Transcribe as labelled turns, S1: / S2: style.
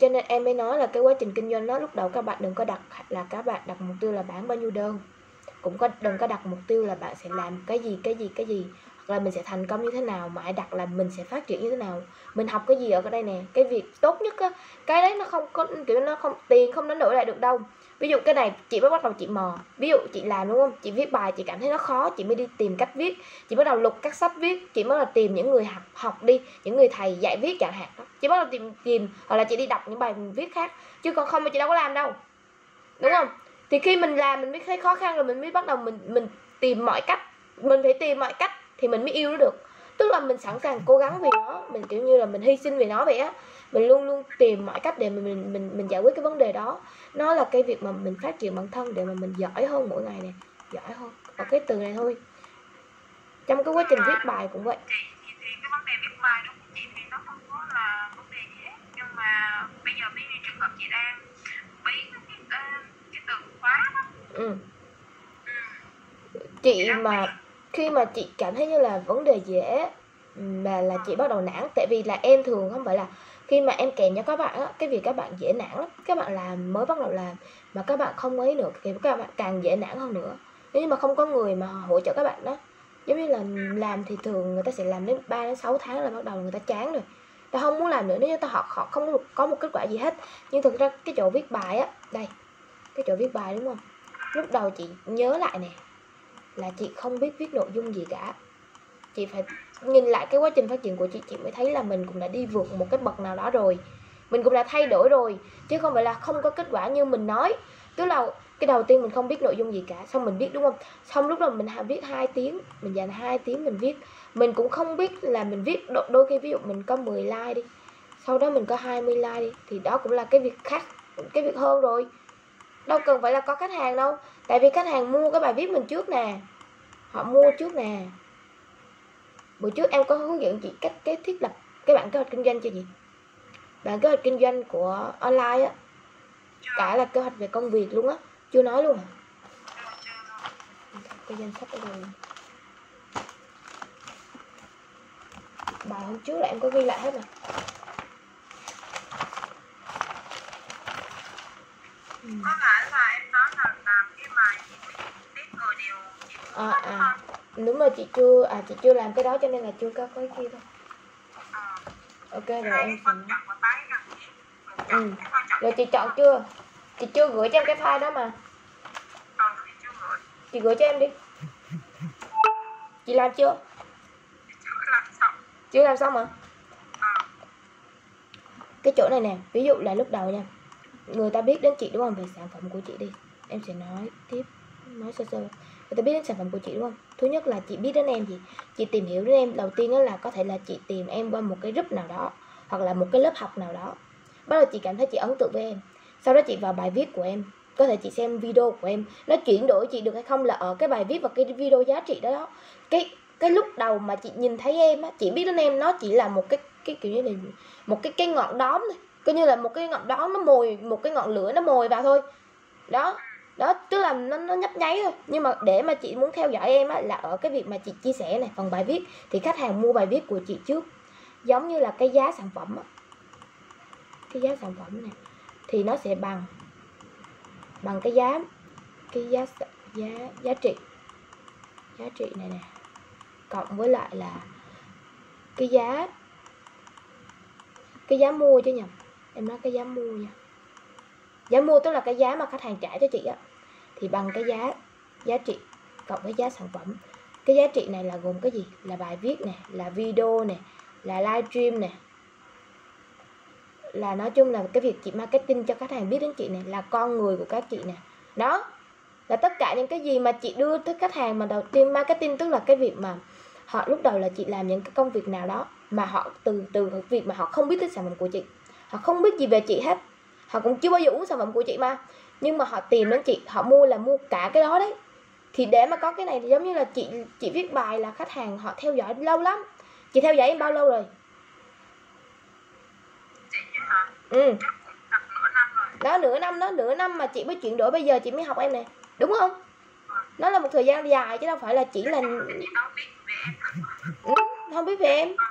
S1: cho nên em mới nói là cái quá trình kinh doanh nó lúc đầu các bạn đừng có đặt là các bạn đặt mục tiêu là bán bao nhiêu đơn. Cũng có, đừng có đặt mục tiêu là bạn sẽ làm cái gì cái gì cái gì, hoặc là mình sẽ thành công như thế nào mà hãy đặt là mình sẽ phát triển như thế nào. Mình học cái gì ở đây nè. Cái việc tốt nhất á, cái đấy nó không có, kiểu nó không, tiền không đánh đổi lại được đâu. Ví dụ cái này chị mới bắt đầu chị mò. Ví dụ chị làm đúng không? Chị viết bài chị cảm thấy nó khó, chị mới đi tìm cách viết. Chị bắt đầu lục các sách viết. Chị mới là tìm những người học học đi, những người thầy dạy viết chẳng hạn đó chị bắt đầu tìm tìm hoặc là chị đi đọc những bài viết khác. Chứ còn không thì chị đâu có làm đâu. Đúng không? Thì khi mình làm mình mới thấy khó khăn rồi mình mới bắt đầu mình mình tìm mọi cách. Mình phải tìm mọi cách thì mình mới yêu nó được. Tức là mình sẵn sàng cố gắng vì nó. Mình kiểu như là mình hy sinh vì nó vậy á. Mình luôn luôn tìm mọi cách để mình mình mình, mình giải quyết cái vấn đề đó. Nó là cái việc mà mình phát triển bản thân để mà mình giỏi hơn mỗi ngày này giỏi hơn. Ở cái từ này thôi. Trong cái quá trình viết bài cũng vậy
S2: chị thì, thì cái vấn đề viết bài đúng của chị thì nó không có là vấn đề gì hết nhưng mà bây giờ ví dụ trường hợp chị đang bí cái, cái, cái từ khóa đó
S1: ừ. chị mà khi mà chị cảm thấy như là vấn đề dễ mà là chị bắt đầu nản tại vì là em thường không phải là khi mà em kèm cho các bạn á cái việc các bạn dễ nản lắm. Các bạn làm mới bắt đầu làm mà các bạn không ấy nữa thì các bạn càng dễ nản hơn nữa. Nếu như mà không có người mà hỗ trợ các bạn đó giống như là làm thì thường người ta sẽ làm đến 3 đến 6 tháng là bắt đầu người ta chán rồi. Ta không muốn làm nữa nếu như ta họ họ không có một kết quả gì hết. Nhưng thực ra cái chỗ viết bài á đây cái chỗ viết bài đúng không lúc đầu chị nhớ lại nè, là chị không biết viết nội dung gì cả. Chị phải nhìn lại cái quá trình phát triển của chị chị mới thấy là mình cũng đã đi vượt một cái bậc nào đó rồi. Mình cũng đã thay đổi rồi, chứ không phải là không có kết quả như mình nói. Tức là cái đầu tiên mình không biết nội dung gì cả, xong mình biết, đúng không? Xong lúc đó mình viết hai tiếng, mình dành hai tiếng mình viết. Mình cũng không biết là mình viết đôi khi ví dụ mình có 10 like đi, sau đó mình có 20 like đi, thì đó cũng là cái việc khác, cái việc hơn rồi đâu cần phải là có khách hàng đâu. Tại vì khách hàng mua cái bài viết mình trước nè. Họ mua trước nè. Buổi trước em có hướng dẫn chị cách cái thiết lập cái bản kế hoạch kinh doanh cho chị. Bản kế hoạch kinh doanh của online á cả là kế hoạch về công việc luôn á. Chưa nói luôn à? Cái danh sách ở đây bài hôm trước là em có ghi lại hết rồi
S2: có phải là em nói là làm cái bài chị biết người đều
S1: à, à. đúng rồi chị chưa à chị chưa làm cái đó cho nên là chưa có cái kia thôi.
S2: Ờ.
S1: Ok rồi
S2: hai
S1: em
S2: một
S1: Ừ. rồi chị chọn chưa? Chị chưa gửi cho em cái file đó mà.
S2: Gửi.
S1: Chị gửi cho em đi. Chị làm chưa?
S2: Chưa làm xong.
S1: Chưa làm xong hả?
S2: Ờ.
S1: Cái chỗ này nè ví dụ là lúc đầu nha người ta biết đến chị, đúng không? Về sản phẩm của chị đi. Em sẽ nói tiếp, nói sơ sơ. Người ta biết đến sản phẩm của chị, đúng không? Thứ nhất là chị biết đến em gì? Chị tìm hiểu đến em. Đầu tiên đó là có thể là chị tìm em qua một cái group nào đó, hoặc là một cái lớp học nào đó. Bắt đầu chị cảm thấy chị ấn tượng với em. Sau đó chị vào bài viết của em. Có thể chị xem video của em. Nó chuyển đổi chị được hay không là ở cái bài viết và cái video giá trị đó đó. Cái cái lúc đầu mà chị nhìn thấy em á, chị biết đến em, nó chỉ là một cái cái kiểu như là một cái cái ngọn đóm thôi coi như là một cái ngọn đó nó mồi, một cái ngọn lửa nó mồi vào thôi. Đó đó, tức là nó nó nhấp nháy thôi. Nhưng mà để mà chị muốn theo dõi em á, là ở cái việc mà chị chia sẻ này, phần bài viết, thì khách hàng mua bài viết của chị trước. Giống như là cái giá sản phẩm á. Cái giá sản phẩm này, thì nó sẽ bằng bằng cái giá cái giá giá giá trị. Giá trị này nè. Cộng với lại là cái giá cái giá mua chứ nhầm em nói cái giá mua nha. Giá mua tức là cái giá mà khách hàng trả cho chị á. Thì bằng cái giá giá trị cộng với giá sản phẩm. Cái giá trị này là gồm cái gì? Là bài viết nè, là video nè, là livestream nè. Là nói chung là cái việc chị marketing cho khách hàng biết đến chị này, là con người của các chị nè. Đó, là tất cả những cái gì mà chị đưa tới khách hàng mà đầu tiên marketing tức là cái việc mà họ lúc đầu là chị làm những cái công việc nào đó mà họ từ từ việc mà họ không biết tới sản phẩm của chị họ không biết gì về chị hết. Họ cũng chưa bao giờ uống sản phẩm của chị mà. Nhưng mà họ tìm đến chị họ mua là mua cả cái đó đấy. Thì để mà có cái này thì giống như là chị chị viết bài là khách hàng họ theo dõi lâu lắm. Chị theo dõi em bao lâu rồi?
S2: Chị hả?
S1: Ừ. Đó nửa năm đó nửa năm mà chị mới chuyển đổi bây giờ chị mới học em nè. Đúng không? Nó là một thời gian dài chứ đâu phải là chỉ là ừ, không biết về em.
S2: Ờ,